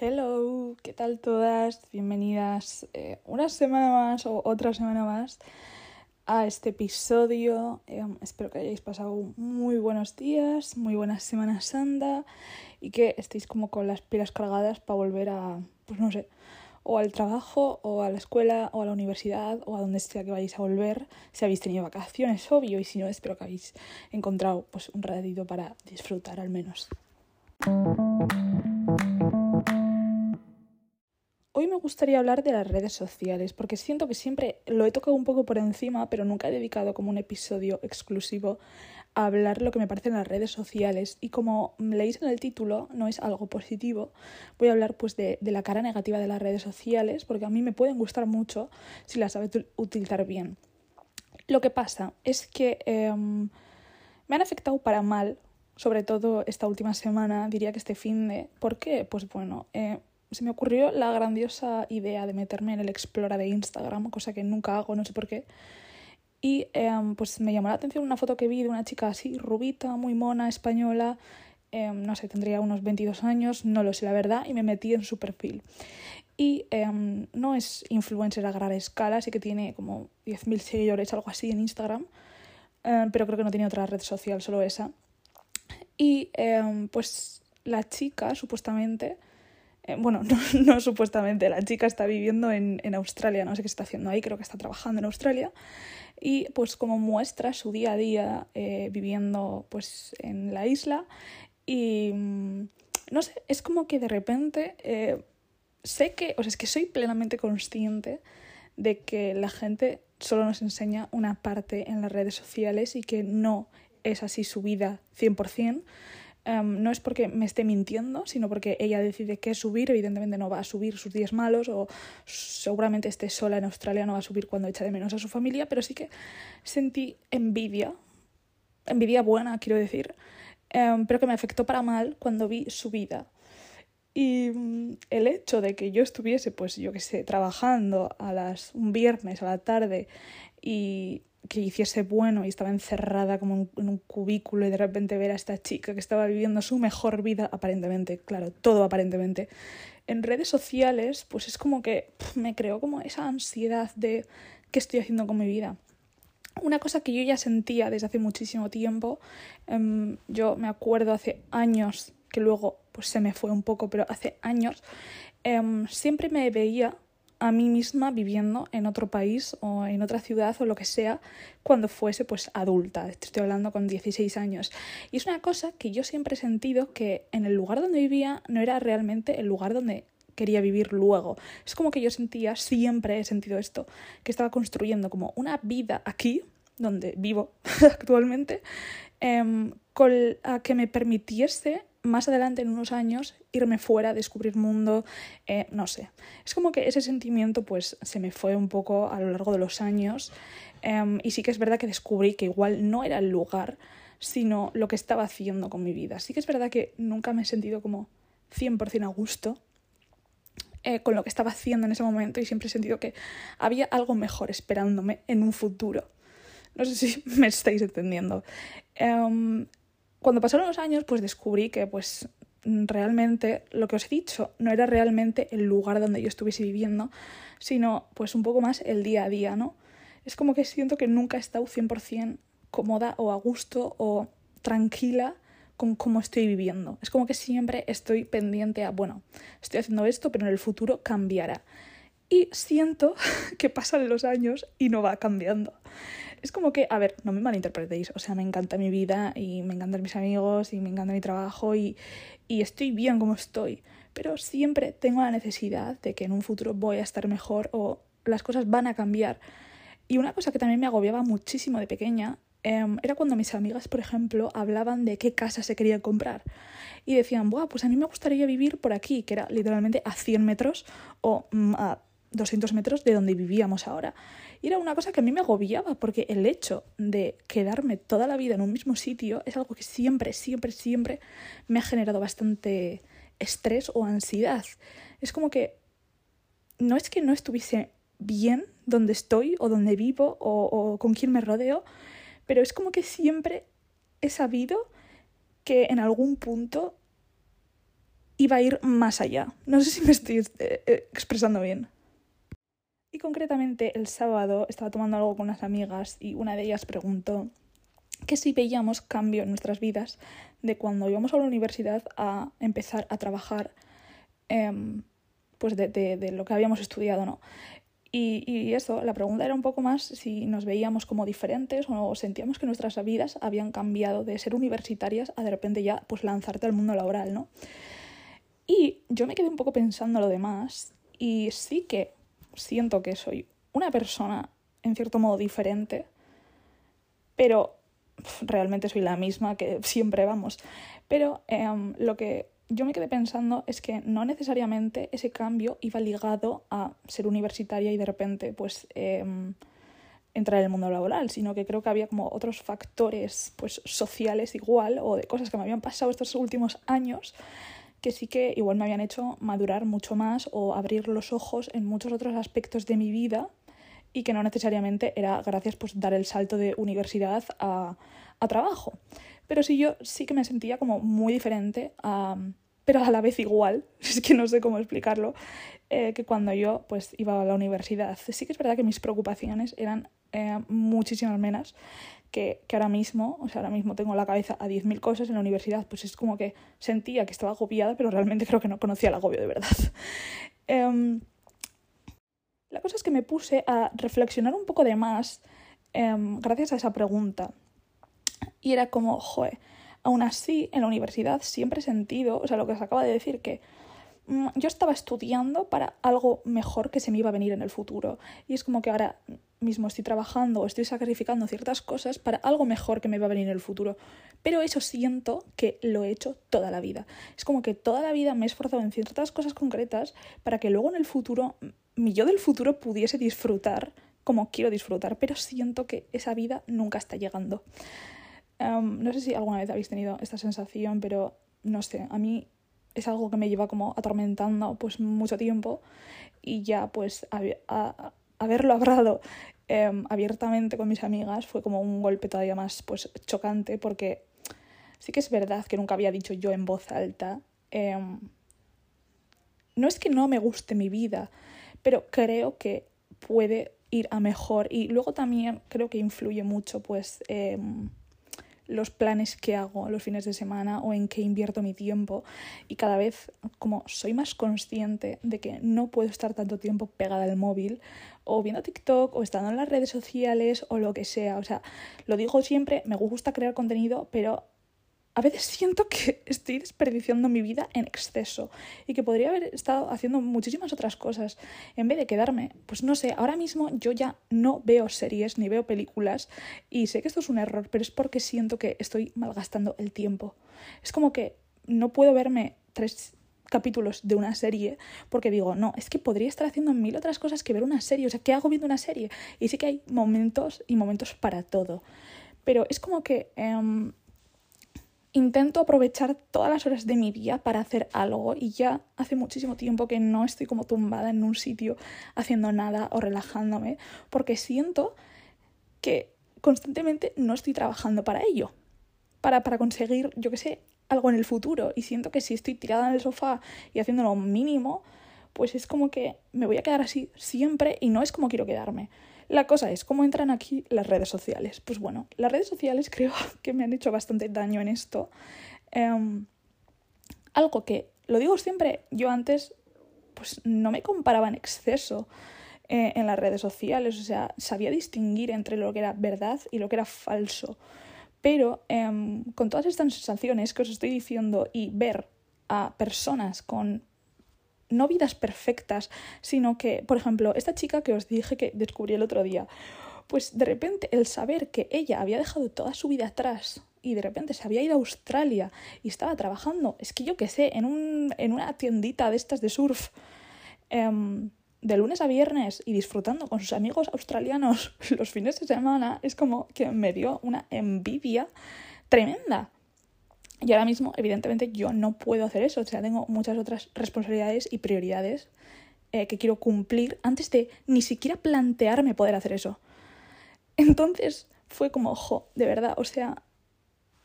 Hello, ¿qué tal todas? Bienvenidas eh, una semana más o otra semana más a este episodio. Eh, espero que hayáis pasado muy buenos días, muy buenas semanas santa y que estéis como con las pilas cargadas para volver a, pues no sé, o al trabajo, o a la escuela, o a la universidad, o a donde sea que vayáis a volver. Si habéis tenido vacaciones, obvio, y si no, espero que habéis encontrado pues un ratito para disfrutar al menos. Hoy me gustaría hablar de las redes sociales, porque siento que siempre lo he tocado un poco por encima, pero nunca he dedicado como un episodio exclusivo a hablar lo que me parecen las redes sociales. Y como leéis en el título, no es algo positivo, voy a hablar pues de, la cara negativa de las redes sociales, porque a mí me pueden gustar mucho si las sabes utilizar bien. Lo que pasa es que em, me han afectado para mal, sobre todo esta última semana, diría que este fin de... ¿Por qué? Pues bueno, eh, se me ocurrió la grandiosa idea de meterme en el Explora de Instagram, cosa que nunca hago, no sé por qué. Y em, pues me llamó la atención una foto que vi de una chica así, rubita, muy mona, española, em, no sé, tendría unos 22 años, no lo sé la verdad, y me metí en su perfil. Y em, no es influencer a gran escala, sí que tiene como 10.000 seguidores, algo así en Instagram, pero creo que no tiene otra red social, solo esa. Y pues la chica, supuestamente, eh, bueno, no, supuestamente, la chica está viviendo en, en, Australia, no sé qué está haciendo ahí, creo que está trabajando en Australia. Y pues como muestra su día a día eh, viviendo pues en la isla. Y mm, no sé, es como que de repente eh, sé que, o sea, es que soy plenamente consciente de que la gente solo nos enseña una parte en las redes sociales y que no es así su vida 100%. Em, no es porque me esté mintiendo, sino porque ella decide qué subir. Evidentemente no va a subir sus días malos o seguramente esté sola en Australia, no va a subir cuando echa de menos a su familia, pero sí que sentí envidia, envidia buena, quiero decir, em, pero que me afectó para mal cuando vi su vida. Y mm, el hecho de que yo estuviese, pues yo qué sé, trabajando a las un viernes a la tarde y que hiciese bueno y estaba encerrada como en un cubículo y de repente ver a esta chica que estaba viviendo su mejor vida, aparentemente, claro, todo aparentemente, en redes sociales, pues es como que me creó como esa ansiedad de qué estoy haciendo con mi vida. Una cosa que yo ya sentía desde hace muchísimo tiempo, em, yo me acuerdo hace años, que luego pues se me fue un poco, pero hace años, em, siempre me veía a mí misma viviendo en otro país o en otra ciudad o lo que sea cuando fuese pues adulta. Estoy hablando con 16 años. Y es una cosa que yo siempre he sentido que en el lugar donde vivía no era realmente el lugar donde quería vivir luego. Es como que yo sentía, siempre he sentido esto, que estaba construyendo como una vida aquí, donde vivo actualmente, eh, con la que me permitiese más adelante, en unos años, irme fuera, descubrir mundo, eh, no sé. Es como que ese sentimiento pues se me fue un poco a lo largo de los años em, y sí que es verdad que descubrí que igual no era el lugar, sino lo que estaba haciendo con mi vida. Sí que es verdad que nunca me he sentido como 100% a gusto eh, con lo que estaba haciendo en ese momento y siempre he sentido que había algo mejor esperándome en un futuro. No sé si me estáis entendiendo. Em, cuando pasaron los años, pues descubrí que pues realmente lo que os he dicho no era realmente el lugar donde yo estuviese viviendo, sino pues un poco más el día a día, ¿no? Es como que siento que nunca he estado 100% cómoda o a gusto o tranquila con cómo estoy viviendo. Es como que siempre estoy pendiente a, bueno, estoy haciendo esto, pero en el futuro cambiará. Y siento que pasan los años y no va cambiando es como que, a ver, no me malinterpretéis, o sea, me encanta mi vida y me encantan mis amigos y me encanta mi trabajo y, y estoy bien como estoy, pero siempre tengo la necesidad de que en un futuro voy a estar mejor o las cosas van a cambiar. Y una cosa que también me agobiaba muchísimo de pequeña em, era cuando mis amigas, por ejemplo, hablaban de qué casa se querían comprar. Y decían, Buah, pues a mí me gustaría vivir por aquí, que era literalmente a 100 metros o mm, a 200 metros de donde vivíamos ahora. Era una cosa que a mí me agobiaba, porque el hecho de quedarme toda la vida en un mismo sitio es algo que siempre, siempre, siempre me ha generado bastante estrés o ansiedad. Es como que no es que no estuviese bien donde estoy o donde vivo o, o con quién me rodeo, pero es como que siempre he sabido que en algún punto iba a ir más allá. No sé si me estoy eh, eh, expresando bien. Y concretamente el sábado estaba tomando algo con unas amigas y una de ellas preguntó que si veíamos cambio en nuestras vidas de cuando íbamos a la universidad a empezar a trabajar em, pues de, de, lo que habíamos estudiado, ¿no? Y, y, eso, la pregunta era un poco más si nos veíamos como diferentes o sentíamos que nuestras vidas habían cambiado de ser universitarias a de repente ya pues lanzarte al mundo laboral, ¿no? Y yo me quedé un poco pensando lo demás y sí que siento que soy una persona en cierto modo diferente, pero realmente soy la misma que siempre vamos. Pero em, lo que yo me quedé pensando es que no necesariamente ese cambio iba ligado a ser universitaria y de repente pues em, entrar en el mundo laboral, sino que creo que había como otros factores pues sociales igual o de cosas que me habían pasado estos últimos años que sí que igual me habían hecho madurar mucho más o abrir los ojos en muchos otros aspectos de mi vida y que no necesariamente era gracias pues dar el salto de universidad a, a trabajo. Pero sí yo sí que me sentía como muy diferente, pero a la vez igual, es que no sé cómo explicarlo, eh, que cuando yo pues iba a la universidad. Sí que es verdad que mis preocupaciones eran eh, muchísimas menos que, ahora mismo, o sea, ahora mismo tengo la cabeza a 10.000 cosas en la universidad, pues es como que sentía que estaba agobiada, pero realmente creo que no conocía el agobio de verdad. Em, la cosa es que me puse a reflexionar un poco de más em, gracias a esa pregunta. Y era como, joe, aún así, en la universidad siempre he sentido, o sea, lo que os acaba de decir, que yo estaba estudiando para algo mejor que se me iba a venir en el futuro. Y es como que ahora mismo estoy trabajando o estoy sacrificando ciertas cosas para algo mejor que me va a venir en el futuro. Pero eso siento que lo he hecho toda la vida. Es como que toda la vida me he esforzado en ciertas cosas concretas para que luego en el futuro, mi yo del futuro pudiese disfrutar como quiero disfrutar, pero siento que esa vida nunca está llegando. No sé si alguna vez habéis tenido esta sensación, pero no sé, a mí es algo que me lleva como atormentando pues mucho tiempo. Y ya pues a, haberlo hablado em, abiertamente con mis amigas fue como un golpe todavía más pues chocante porque sí que es verdad que nunca había dicho yo en voz alta em, no es que no me guste mi vida pero creo que puede ir a mejor. Y luego también creo que influye mucho pues los planes que hago los fines de semana o en qué invierto mi tiempo. Y cada vez como soy más consciente de que no puedo estar tanto tiempo pegada al móvil o viendo TikTok o estando en las redes sociales o lo que sea, o sea, lo digo siempre, me gusta crear contenido, pero a veces siento que estoy desperdiciando mi vida en exceso y que podría haber estado haciendo muchísimas otras cosas en vez de quedarme, pues no sé, ahora mismo yo ya no veo series ni veo películas y sé que esto es un error, pero es porque siento que estoy malgastando el tiempo. Es como que no puedo verme tres capítulos de una serie porque digo, no, es que podría estar haciendo mil otras cosas que ver una serie, o sea, ¿qué hago viendo una serie? Y sí que hay momentos y momentos para todo, pero es como que... Em, intento aprovechar todas las horas de mi día para hacer algo y ya hace muchísimo tiempo que no estoy como tumbada en un sitio haciendo nada o relajándome porque siento que constantemente no estoy trabajando para ello, para, para conseguir, yo que sé, algo en el futuro y siento que si estoy tirada en el sofá y haciendo lo mínimo, pues es como que me voy a quedar así siempre y no es como quiero quedarme. La cosa es, ¿cómo entran aquí las redes sociales? Pues bueno, las redes sociales creo que me han hecho bastante daño en esto. Em, algo que, lo digo siempre, yo antes pues no me comparaba en exceso eh, en las redes sociales, o sea, sabía distinguir entre lo que era verdad y lo que era falso. Pero em, con todas estas sensaciones que os estoy diciendo y ver a personas con no vidas perfectas, sino que, por ejemplo, esta chica que os dije que descubrí el otro día, pues de repente el saber que ella había dejado toda su vida atrás y de repente se había ido a Australia y estaba trabajando, es que yo qué sé, en, un, en una tiendita de estas de surf, em, de lunes a viernes y disfrutando con sus amigos australianos los fines de semana, es como que me dio una envidia tremenda. Y ahora mismo, evidentemente, yo no puedo hacer eso. O sea, tengo muchas otras responsabilidades y prioridades eh, que quiero cumplir antes de ni siquiera plantearme poder hacer eso. Entonces fue como, ojo, de verdad, o sea,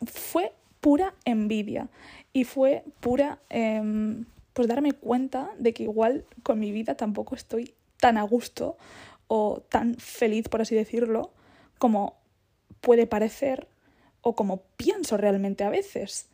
fue pura envidia y fue pura, em, pues darme cuenta de que igual con mi vida tampoco estoy tan a gusto o tan feliz, por así decirlo, como puede parecer o como pienso realmente a veces.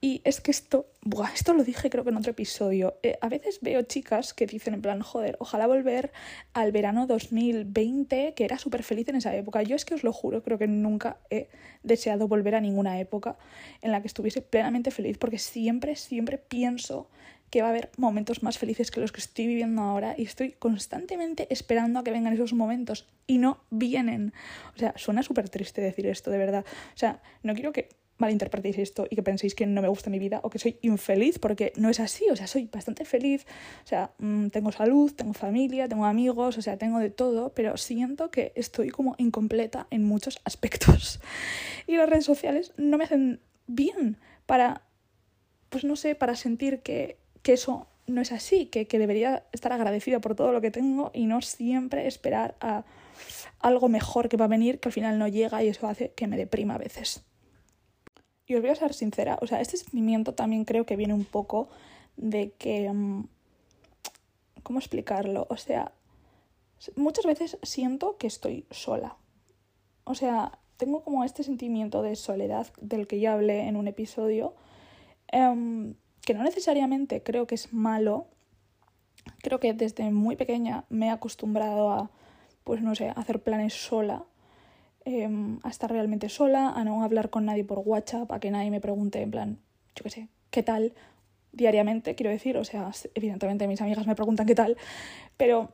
Y es que esto, buah, esto lo dije creo que en otro episodio. Eh, a veces veo chicas que dicen en plan, joder, ojalá volver al verano 2020, que era súper feliz en esa época. Yo es que os lo juro, creo que nunca he deseado volver a ninguna época en la que estuviese plenamente feliz, porque siempre, siempre pienso que va a haber momentos más felices que los que estoy viviendo ahora y estoy constantemente esperando a que vengan esos momentos y no vienen. O sea, suena súper triste decir esto, de verdad. O sea, no quiero que malinterpretéis esto y que penséis que no me gusta mi vida o que soy infeliz, porque no es así, o sea, soy bastante feliz, o sea, mm, tengo salud, tengo familia, tengo amigos, o sea, tengo de todo, pero siento que estoy como incompleta en muchos aspectos. Y las redes sociales no me hacen bien para, pues no sé, para sentir que que eso no es así, que, debería estar agradecida por todo lo que tengo y no siempre esperar a algo mejor que va a venir que al final no llega y eso hace que me deprima a veces. Y os voy a ser sincera, o sea, este sentimiento también creo que viene un poco de que... Mm, ¿Cómo explicarlo? O sea, muchas veces siento que estoy sola. O sea, tengo como este sentimiento de soledad del que ya hablé en un episodio. Em, que no necesariamente creo que es malo, creo que desde muy pequeña me he acostumbrado a, pues no sé, hacer planes sola, em, a estar realmente sola, a no hablar con nadie por WhatsApp, a que nadie me pregunte en plan, yo qué sé, ¿qué tal? diariamente, quiero decir, o sea, evidentemente mis amigas me preguntan qué tal, pero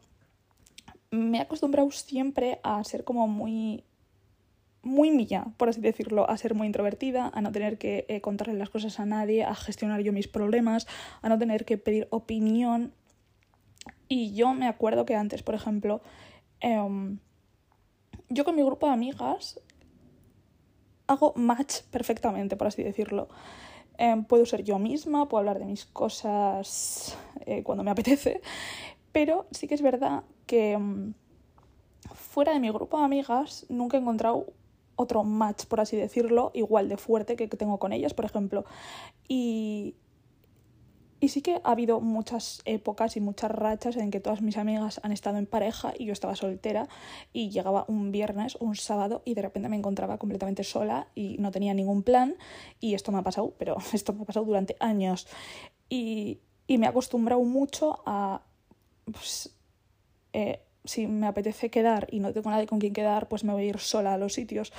me he acostumbrado siempre a ser como muy muy mía, por así decirlo, a ser muy introvertida, a no tener que eh, contarle las cosas a nadie, a gestionar yo mis problemas, a no tener que pedir opinión. Y yo me acuerdo que antes, por ejemplo, em, yo con mi grupo de amigas hago match perfectamente, por así decirlo. Em, puedo ser yo misma, puedo hablar de mis cosas eh, cuando me apetece, pero sí que es verdad que em, fuera de mi grupo de amigas nunca he encontrado otro match, por así decirlo, igual de fuerte que tengo con ellas, por ejemplo. Y, y sí que ha habido muchas épocas y muchas rachas en que todas mis amigas han estado en pareja y yo estaba soltera y llegaba un viernes un sábado y de repente me encontraba completamente sola y no tenía ningún plan y esto me ha pasado, pero esto me ha pasado durante años y, y me he acostumbrado mucho a pues, eh, si me apetece quedar y no tengo nadie con quien quedar, pues me voy a ir sola a los sitios.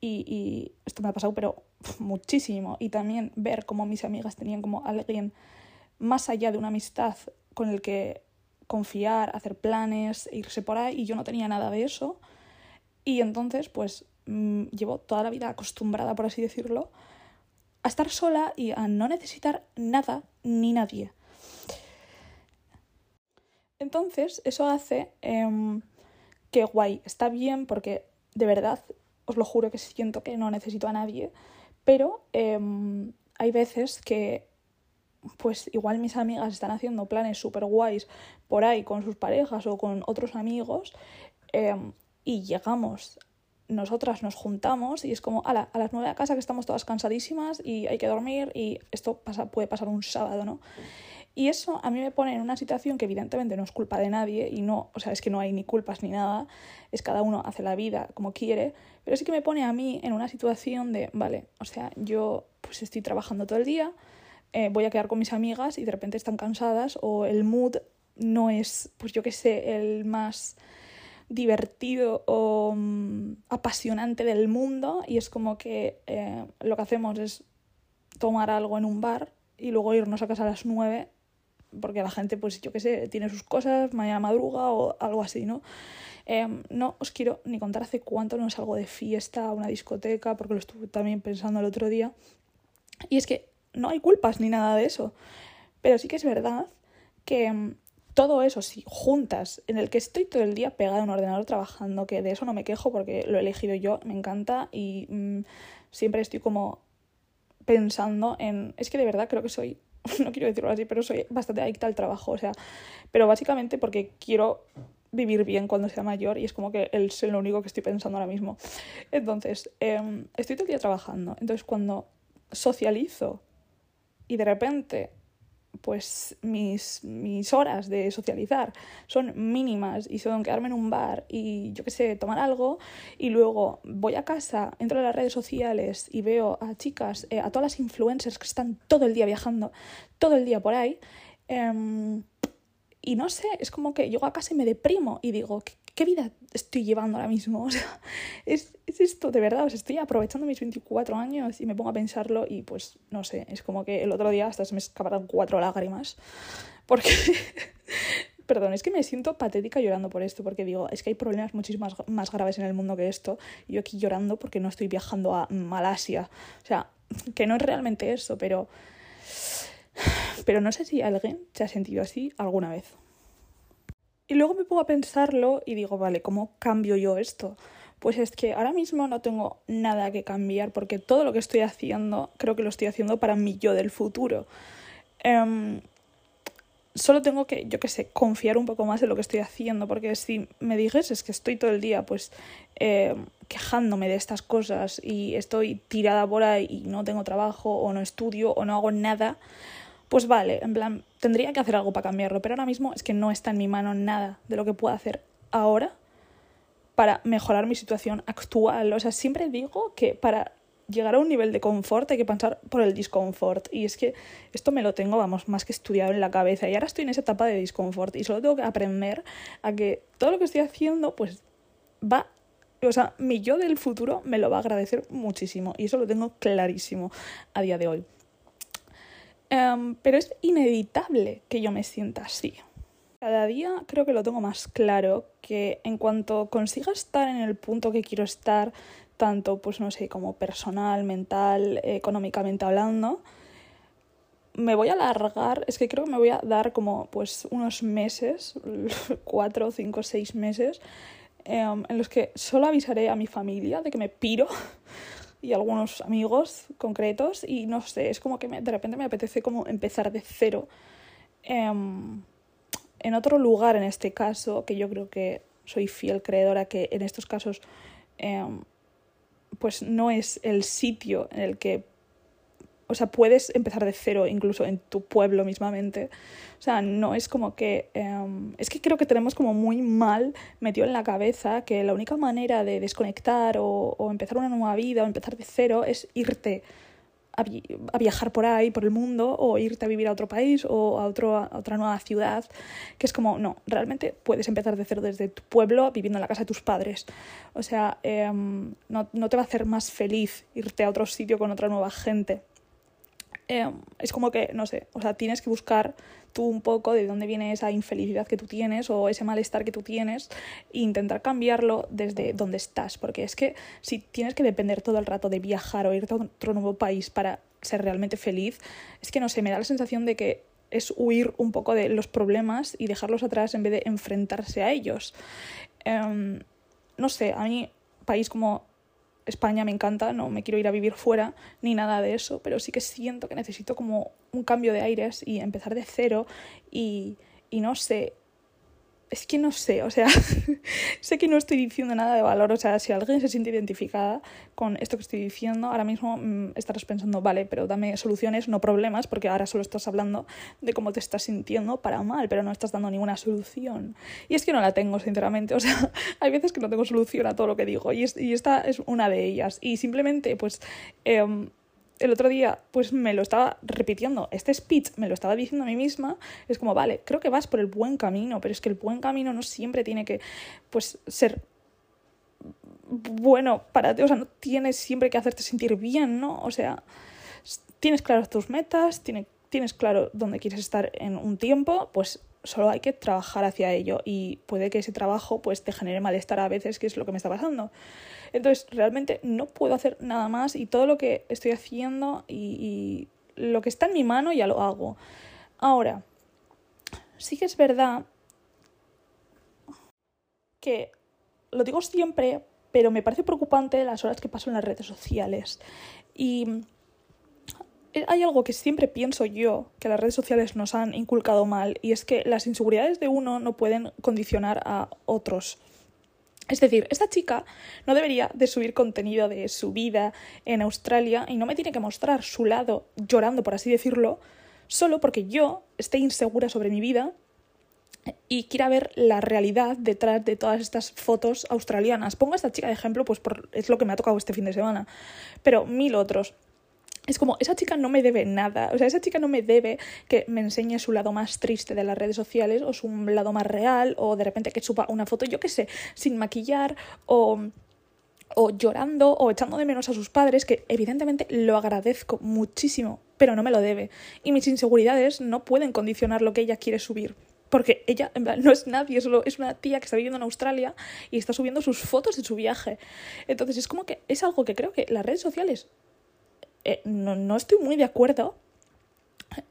Y, esto me ha pasado, pero muchísimo. Y también ver cómo mis amigas tenían como alguien más allá de una amistad con el que confiar, hacer planes, irse por ahí, y yo no tenía nada de eso. Y entonces, pues mm, llevo toda la vida acostumbrada, por así decirlo, a estar sola y a no necesitar nada ni nadie. Entonces, eso hace em, que guay, está bien porque de verdad, os lo juro que siento que no necesito a nadie, pero em, hay veces que pues igual mis amigas están haciendo planes súper guays por ahí con sus parejas o con otros amigos em, y llegamos, nosotras nos juntamos y es como, a las nueve a casa que estamos todas cansadísimas y hay que dormir y esto puede pasar un sábado, ¿no? Y eso a mí me pone en una situación que evidentemente no es culpa de nadie y no, o sea, es que no hay ni culpas ni nada, es cada uno hace la vida como quiere, pero sí que me pone a mí en una situación de, vale, o sea, yo pues estoy trabajando todo el día, eh, voy a quedar con mis amigas y de repente están cansadas o el mood no es, pues yo qué sé, el más divertido o mm, apasionante del mundo y es como que eh, lo que hacemos es tomar algo en un bar y luego irnos a casa a las nueve porque la gente, pues yo qué sé, tiene sus cosas, mañana madruga o algo así, ¿no? Em, no os quiero ni contar hace cuánto no salgo de fiesta a una discoteca, porque lo estuve también pensando el otro día. Y es que no hay culpas ni nada de eso. Pero sí que es verdad que em, todo eso, si juntas, en el que estoy todo el día pegado a un ordenador trabajando, que de eso no me quejo porque lo he elegido yo, me encanta y mm, siempre estoy como pensando en... Es que de verdad creo que soy no quiero decirlo así, pero soy bastante adicta al trabajo, o sea, pero básicamente porque quiero vivir bien cuando sea mayor y es como que es lo único que estoy pensando ahora mismo. Entonces, em, estoy todo el día trabajando, entonces cuando socializo y de repente pues mis, mis horas de socializar son mínimas y son quedarme en un bar y yo qué sé, tomar algo y luego voy a casa, entro a las redes sociales y veo a chicas, eh, a todas las influencers que están todo el día viajando, todo el día por ahí. Em, y no sé, es como que llego a casa y me deprimo y digo, ¿qué, vida estoy llevando ahora mismo? Es, es esto, de verdad, o sea, estoy aprovechando mis 24 años y me pongo a pensarlo y pues, no sé, es como que el otro día hasta se me escaparon cuatro lágrimas. Porque, perdón, es que me siento patética llorando por esto, porque digo, es que hay problemas muchísimo más graves en el mundo que esto. Y yo aquí llorando porque no estoy viajando a Malasia. O sea, que no es realmente eso, pero pero no sé si alguien se ha sentido así alguna vez. Y luego me pongo a pensarlo y digo, vale, ¿cómo cambio yo esto? Pues es que ahora mismo no tengo nada que cambiar porque todo lo que estoy haciendo creo que lo estoy haciendo para mí yo del futuro. Em, solo tengo que, yo qué sé, confiar un poco más en lo que estoy haciendo porque si me dijes es que estoy todo el día pues em, quejándome de estas cosas y estoy tirada por ahí y no tengo trabajo o no estudio o no hago nada, pues vale, en plan, tendría que hacer algo para cambiarlo, pero ahora mismo es que no está en mi mano nada de lo que pueda hacer ahora para mejorar mi situación actual. O sea, siempre digo que para llegar a un nivel de confort hay que pasar por el disconfort. Y es que esto me lo tengo, vamos, más que estudiado en la cabeza. Y ahora estoy en esa etapa de disconfort y solo tengo que aprender a que todo lo que estoy haciendo, pues va. O sea, mi yo del futuro me lo va a agradecer muchísimo. Y eso lo tengo clarísimo a día de hoy. Em, pero es inevitable que yo me sienta así. Cada día creo que lo tengo más claro que en cuanto consiga estar en el punto que quiero estar, tanto pues no sé, como personal, mental, económicamente hablando, me voy a alargar, es que creo que me voy a dar como pues unos meses, cuatro, cinco, seis meses, em, en los que solo avisaré a mi familia de que me piro y algunos amigos concretos y no sé, es como que de repente me apetece como empezar de cero em, en otro lugar en este caso, que yo creo que soy fiel creedora que en estos casos em, pues no es el sitio en el que o sea, puedes empezar de cero incluso en tu pueblo mismamente. O sea, no es como que... Em, es que creo que tenemos como muy mal metido en la cabeza que la única manera de desconectar o, o empezar una nueva vida o empezar de cero es irte a, viajar por ahí, por el mundo, o irte a vivir a otro país o a, otro, a otra nueva ciudad, que es como, no, realmente puedes empezar de cero desde tu pueblo, viviendo en la casa de tus padres. O sea, eh, no, no te va a hacer más feliz irte a otro sitio con otra nueva gente. Eh, es como que, no sé, o sea, tienes que buscar tú un poco de dónde viene esa infelicidad que tú tienes o ese malestar que tú tienes e intentar cambiarlo desde donde estás, porque es que si tienes que depender todo el rato de viajar o irte a otro nuevo país para ser realmente feliz, es que no sé, me da la sensación de que es huir un poco de los problemas y dejarlos atrás en vez de enfrentarse a ellos. Eh, no sé, a mí país como España me encanta, no me quiero ir a vivir fuera ni nada de eso, pero sí que siento que necesito como un cambio de aires y empezar de cero y, y no sé, es que no sé, o sea, sé que no estoy diciendo nada de valor, o sea, si alguien se siente identificada con esto que estoy diciendo, ahora mismo mmm, estarás pensando, vale, pero dame soluciones, no problemas, porque ahora solo estás hablando de cómo te estás sintiendo para mal, pero no estás dando ninguna solución. Y es que no la tengo, sinceramente, o sea, hay veces que no tengo solución a todo lo que digo, y, es, y esta es una de ellas. Y simplemente, pues... Eh, el otro día pues me lo estaba repitiendo, este speech me lo estaba diciendo a mí misma, es como, vale, creo que vas por el buen camino, pero es que el buen camino no siempre tiene que pues ser bueno para ti, o sea, no tienes siempre que hacerte sentir bien, ¿no? O sea, tienes claras tus metas, tienes, tienes claro dónde quieres estar en un tiempo, pues solo hay que trabajar hacia ello y puede que ese trabajo pues te genere malestar a veces, que es lo que me está pasando. Entonces, realmente no puedo hacer nada más y todo lo que estoy haciendo y, lo que está en mi mano ya lo hago. Ahora, sí que es verdad que lo digo siempre, pero me parece preocupante las horas que paso en las redes sociales. Y hay algo que siempre pienso yo que las redes sociales nos han inculcado mal y es que las inseguridades de uno no pueden condicionar a otros. Es decir, esta chica no debería de subir contenido de su vida en Australia y no me tiene que mostrar su lado llorando, por así decirlo, solo porque yo esté insegura sobre mi vida y quiera ver la realidad detrás de todas estas fotos australianas. Pongo a esta chica de ejemplo, pues por, es lo que me ha tocado este fin de semana, pero mil otros es como, esa chica no me debe nada, o sea, esa chica no me debe que me enseñe su lado más triste de las redes sociales o su lado más real o de repente que suba una foto, yo qué sé, sin maquillar o o llorando o echando de menos a sus padres, que evidentemente lo agradezco muchísimo, pero no me lo debe. Y mis inseguridades no pueden condicionar lo que ella quiere subir. Porque ella, en no es nadie, solo es una tía que está viviendo en Australia y está subiendo sus fotos de su viaje. Entonces es como que es algo que creo que las redes sociales eh, no, estoy muy de acuerdo.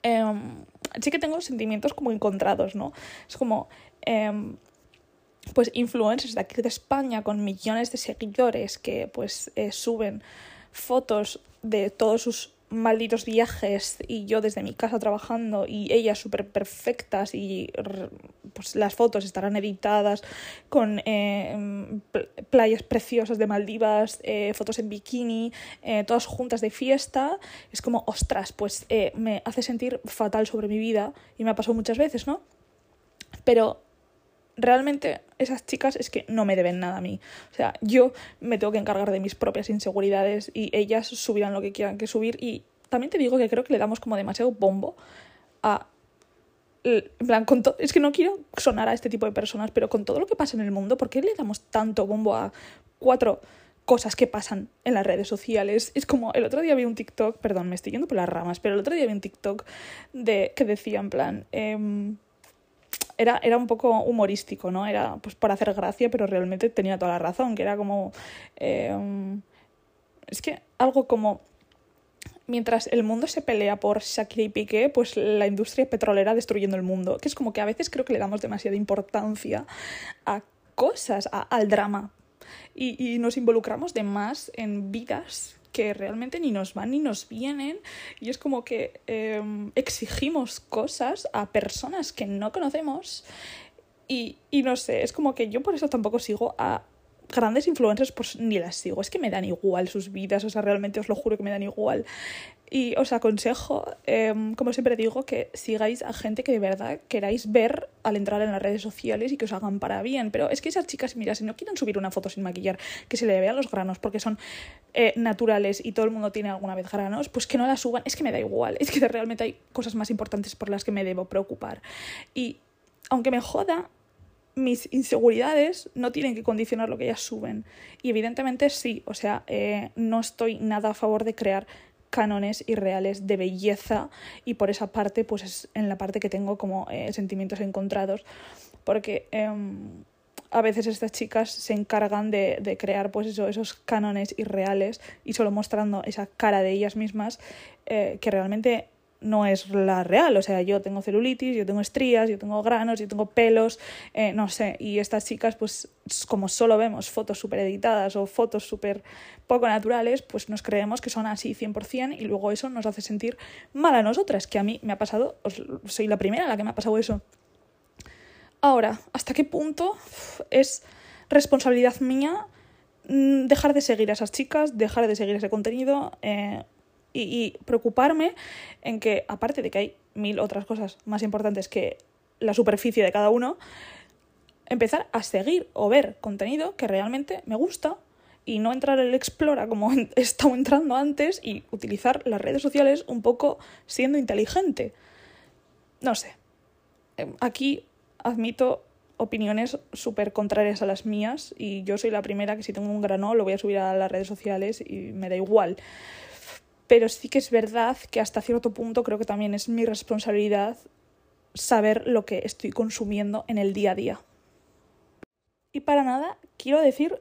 Em, sí que tengo sentimientos como encontrados, ¿no? Es como, em, pues, influencers de aquí de España con millones de seguidores que, pues, eh, suben fotos de todos sus malditos viajes y yo desde mi casa trabajando y ellas súper perfectas y pues las fotos estarán editadas con eh, playas preciosas de Maldivas, eh, fotos en bikini, eh, todas juntas de fiesta, es como, ostras, pues me hace sentir fatal sobre mi vida y me ha pasado muchas veces, ¿no? Pero realmente esas chicas es que no me deben nada a mí. O sea, yo me tengo que encargar de mis propias inseguridades y ellas subirán lo que quieran que subir y también te digo que creo que le damos como demasiado bombo a... En plan, con es que no quiero sonar a este tipo de personas, pero con todo lo que pasa en el mundo, ¿por qué le damos tanto bombo a cuatro cosas que pasan en las redes sociales. Es como el otro día vi un TikTok, perdón, me estoy yendo por las ramas, pero el otro día vi un TikTok de, que decía en plan, em, era, era un poco humorístico, ¿no? Era pues por hacer gracia, pero realmente tenía toda la razón, que era como... Em, es que algo como mientras el mundo se pelea por Shakira y Piqué, pues la industria petrolera destruyendo el mundo. Que es como que a veces creo que le damos demasiada importancia a cosas, al drama. Y, nos involucramos de más en vidas que realmente ni nos van ni nos vienen y es como que em, exigimos cosas a personas que no conocemos y, y no sé, es como que yo por eso tampoco sigo a grandes influencers pues ni las sigo, es que me dan igual sus vidas, o sea, realmente os lo juro que me dan igual. Y os aconsejo, em, como siempre digo, que sigáis a gente que de verdad queráis ver al entrar en las redes sociales y que os hagan para bien. Pero es que esas chicas, mira, si no quieren subir una foto sin maquillar, que se le vean los granos porque son eh, naturales y todo el mundo tiene alguna vez granos, pues que no la suban. Es que me da igual, es que realmente hay cosas más importantes por las que me debo preocupar. Y aunque me joda, mis inseguridades no tienen que condicionar lo que ellas suben. Y evidentemente sí, o sea, eh, no estoy nada a favor de crear cánones irreales de belleza y por esa parte, pues es en la parte que tengo como eh, sentimientos encontrados, porque em, a veces estas chicas se encargan de, de crear pues eso, esos cánones irreales y solo mostrando esa cara de ellas mismas eh, que realmente no es la real. O sea, yo tengo celulitis, yo tengo estrías, yo tengo granos, yo tengo pelos, eh, no sé. Y estas chicas, pues como solo vemos fotos súper editadas o fotos súper poco naturales, pues nos creemos que son así 100% y luego eso nos hace sentir mal a nosotras, que a mí me ha pasado, soy la primera a la que me ha pasado eso. Ahora, ¿hasta qué punto es responsabilidad mía mm, dejar de seguir a esas chicas, dejar de seguir ese contenido? Eh, y, preocuparme en que, aparte de que hay mil otras cosas más importantes que la superficie de cada uno, empezar a seguir o ver contenido que realmente me gusta y no entrar en el Explora como he estado entrando antes y utilizar las redes sociales un poco siendo inteligente. No sé. Em, aquí admito opiniones súper contrarias a las mías y yo soy la primera que si tengo un grano lo voy a subir a las redes sociales y me da igual pero sí que es verdad que hasta cierto punto creo que también es mi responsabilidad saber lo que estoy consumiendo en el día a día. Y para nada quiero decir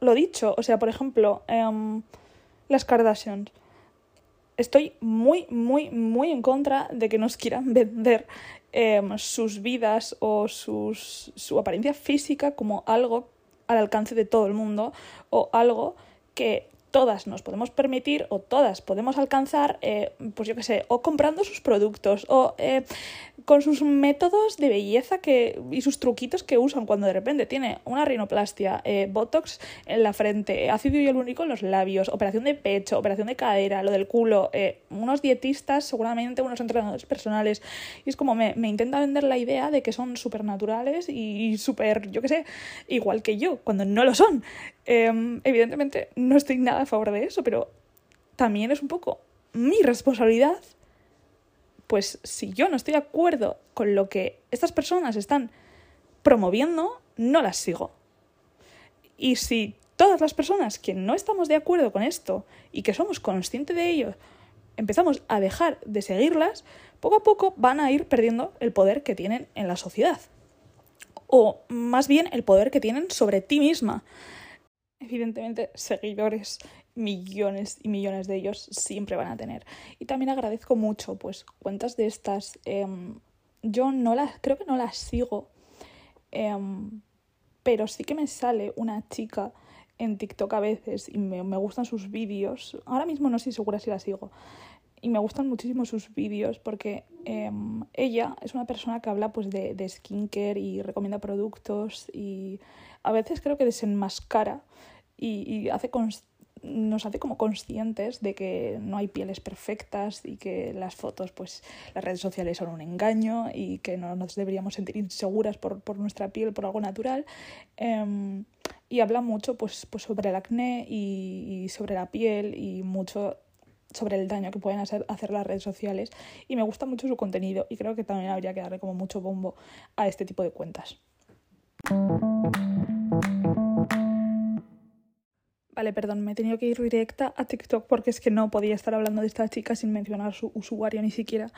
lo dicho, o sea, por ejemplo, em, las Kardashians. Estoy muy, muy, muy en contra de que nos quieran vender em, sus vidas o sus, su apariencia física como algo al alcance de todo el mundo o algo que todas nos podemos permitir o todas podemos alcanzar, eh, pues yo qué sé, o comprando sus productos o eh, con sus métodos de belleza que, y sus truquitos que usan cuando de repente tiene una rinoplastia, eh, botox en la frente, ácido hialurónico en los labios, operación de pecho, operación de cadera, lo del culo, unos dietistas, seguramente unos entrenadores personales. Y es como me, me intenta vender la idea de que son súper naturales y súper, yo qué sé, igual que yo, cuando no lo son. Em, evidentemente no estoy nada a favor de eso, pero también es un poco mi responsabilidad. Pues si yo no estoy de acuerdo con lo que estas personas están promoviendo, no las sigo. Y si todas las personas que no estamos de acuerdo con esto y que somos conscientes de ello, empezamos a dejar de seguirlas, poco a poco van a ir perdiendo el poder que tienen en la sociedad. O más bien el poder que tienen sobre ti misma evidentemente seguidores, millones y millones de ellos siempre van a tener. Y también agradezco mucho, pues, cuentas de estas. Em, yo no las, creo que no las sigo, em, pero sí que me sale una chica en TikTok a veces y me, gustan sus vídeos. Ahora mismo no estoy segura si la sigo. Y me gustan muchísimo sus vídeos porque em, ella es una persona que habla pues de, de skincare y recomienda productos y a veces creo que desenmascara y, hace nos hace como conscientes de que no hay pieles perfectas y que las fotos, pues las redes sociales son un engaño y que no nos deberíamos sentir inseguras por, por nuestra piel, por algo natural. Em, y habla mucho pues, pues sobre el acné y, sobre la piel y mucho sobre el daño que pueden hacer, hacer las redes sociales y me gusta mucho su contenido y creo que también habría que darle como mucho bombo a este tipo de cuentas. Vale, perdón, me he tenido que ir directa a TikTok porque es que no podía estar hablando de esta chica sin mencionar su usuario ni siquiera.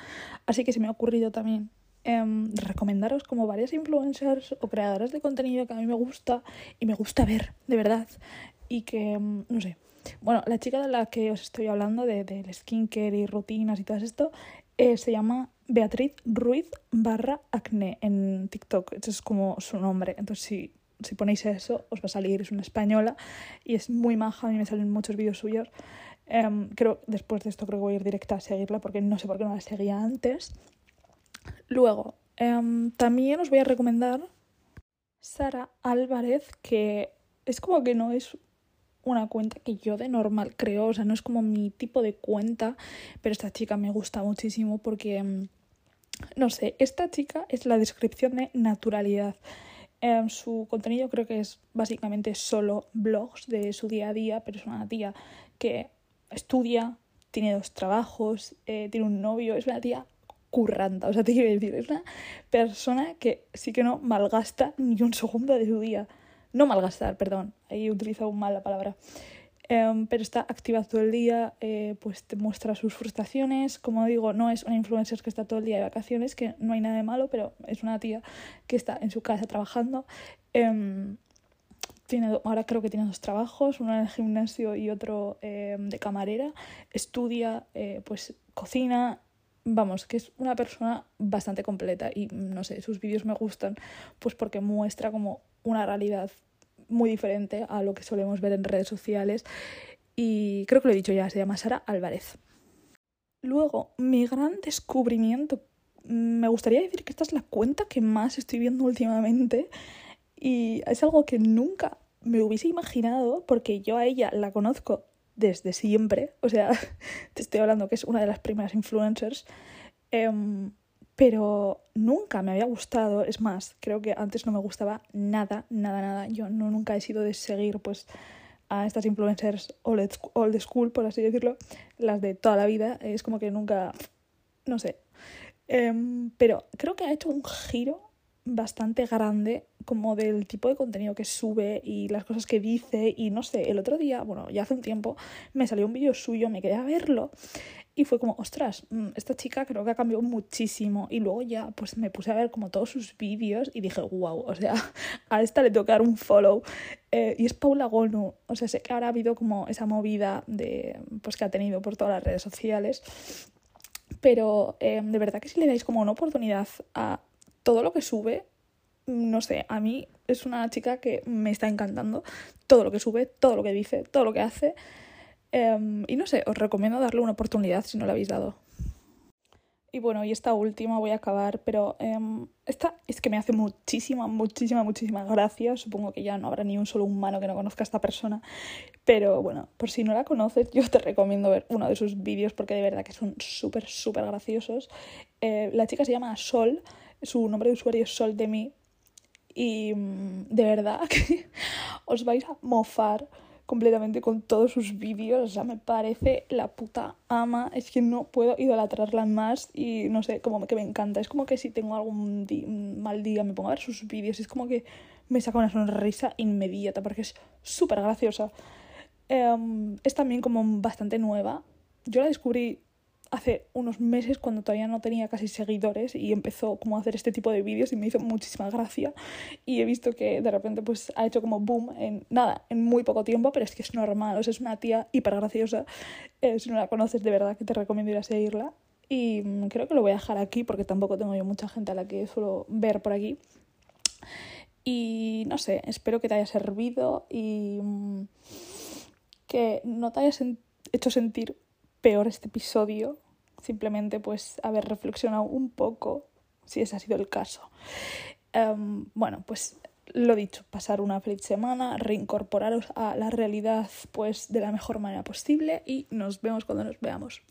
Así que se me ha ocurrido también em, recomendaros como varias influencers o creadoras de contenido que a mí me gusta y me gusta ver, de verdad. Y que, em, no sé. Bueno, la chica de la que os estoy hablando, de, del skincare y rutinas y todo esto, eh, se llama Beatriz Ruiz barra acné en TikTok. Ese es como su nombre. Entonces, si si ponéis eso, os va a salir, es una española y es muy maja, a mí me salen muchos vídeos suyos. Em, creo, después de esto creo que voy a ir directa a seguirla porque no sé por qué no la seguía antes. Luego, em, también os voy a recomendar Sara Álvarez, que es como que no es una cuenta que yo de normal creo, o sea, no es como mi tipo de cuenta, pero esta chica me gusta muchísimo porque, em, no sé, esta chica es la descripción de naturalidad. Em, su contenido creo que es básicamente solo blogs de su día a día, pero es una tía que estudia, tiene dos trabajos, eh, tiene un novio, es una tía curranta, o sea, te quiero decir, es una persona que sí que no malgasta ni un segundo de su día. No malgastar, perdón, ahí he utilizado mal la palabra. Em, pero está activa todo el día, eh, pues te muestra sus frustraciones. Como digo, no es una influencer que está todo el día de vacaciones, que no hay nada de malo, pero es una tía que está en su casa trabajando. Em, tiene, ahora creo que tiene dos trabajos, uno en el gimnasio y otro em, de camarera. Estudia, eh, pues cocina, vamos, que es una persona bastante completa y no sé, sus vídeos me gustan pues porque muestra como una realidad muy diferente a lo que solemos ver en redes sociales y creo que lo he dicho ya, se llama Sara Álvarez. Luego, mi gran descubrimiento, me gustaría decir que esta es la cuenta que más estoy viendo últimamente y es algo que nunca me hubiese imaginado porque yo a ella la conozco desde siempre, o sea, te estoy hablando que es una de las primeras influencers. Em, pero nunca me había gustado, es más, creo que antes no me gustaba nada, nada, nada. Yo no, nunca he sido de seguir pues a estas influencers old school, por así decirlo, las de toda la vida, es como que nunca, no sé. Em, pero creo que ha hecho un giro bastante grande como del tipo de contenido que sube y las cosas que dice y no sé, el otro día, bueno, ya hace un tiempo me salió un vídeo suyo, me quedé a verlo y fue como, ostras, mm, esta chica creo que ha cambiado muchísimo. Y luego ya pues me puse a ver como todos sus vídeos y dije, wow, o sea, a esta le tengo que dar un follow. Eh, y es Paula Gonu. O sea, sé que ahora ha habido como esa movida de, pues, que ha tenido por todas las redes sociales. Pero eh, de verdad que si le dais como una oportunidad a todo lo que sube, no sé, a mí es una chica que me está encantando. Todo lo que sube, todo lo que dice, todo lo que hace. Em, y no sé, os recomiendo darle una oportunidad si no la habéis dado. Y bueno, y esta última voy a acabar, pero em, esta es que me hace muchísima, muchísima, muchísima gracia. Supongo que ya no habrá ni un solo humano que no conozca a esta persona. Pero bueno, por si no la conoces, yo te recomiendo ver uno de sus vídeos porque de verdad que son súper, súper graciosos. Eh, la chica se llama Sol, su nombre de usuario es Sol de mí. Y mm, de verdad que os vais a mofar completamente con todos sus vídeos. O sea, me parece la puta ama. Es que no puedo idolatrarla más y no sé, como que me encanta. Es como que si tengo algún mal día me pongo a ver sus vídeos es como que me saca una sonrisa inmediata porque es súper graciosa. Em, es también como bastante nueva. Yo la descubrí hace unos meses cuando todavía no tenía casi seguidores y empezó como a hacer este tipo de vídeos y me hizo muchísima gracia. Y he visto que de repente pues ha hecho como boom en nada, en muy poco tiempo, pero es que es normal, es una tía hiper graciosa, eh, si no la conoces de verdad que te recomiendo ir a seguirla. Y mm, creo que lo voy a dejar aquí porque tampoco tengo yo mucha gente a la que suelo ver por aquí. Y no sé, espero que te haya servido y mm, que no te hayas hecho sentir peor este episodio, simplemente pues haber reflexionado un poco si ese ha sido el caso. Em, bueno, pues lo dicho, pasar una feliz semana, reincorporaros a la realidad pues de la mejor manera posible y nos vemos cuando nos veamos.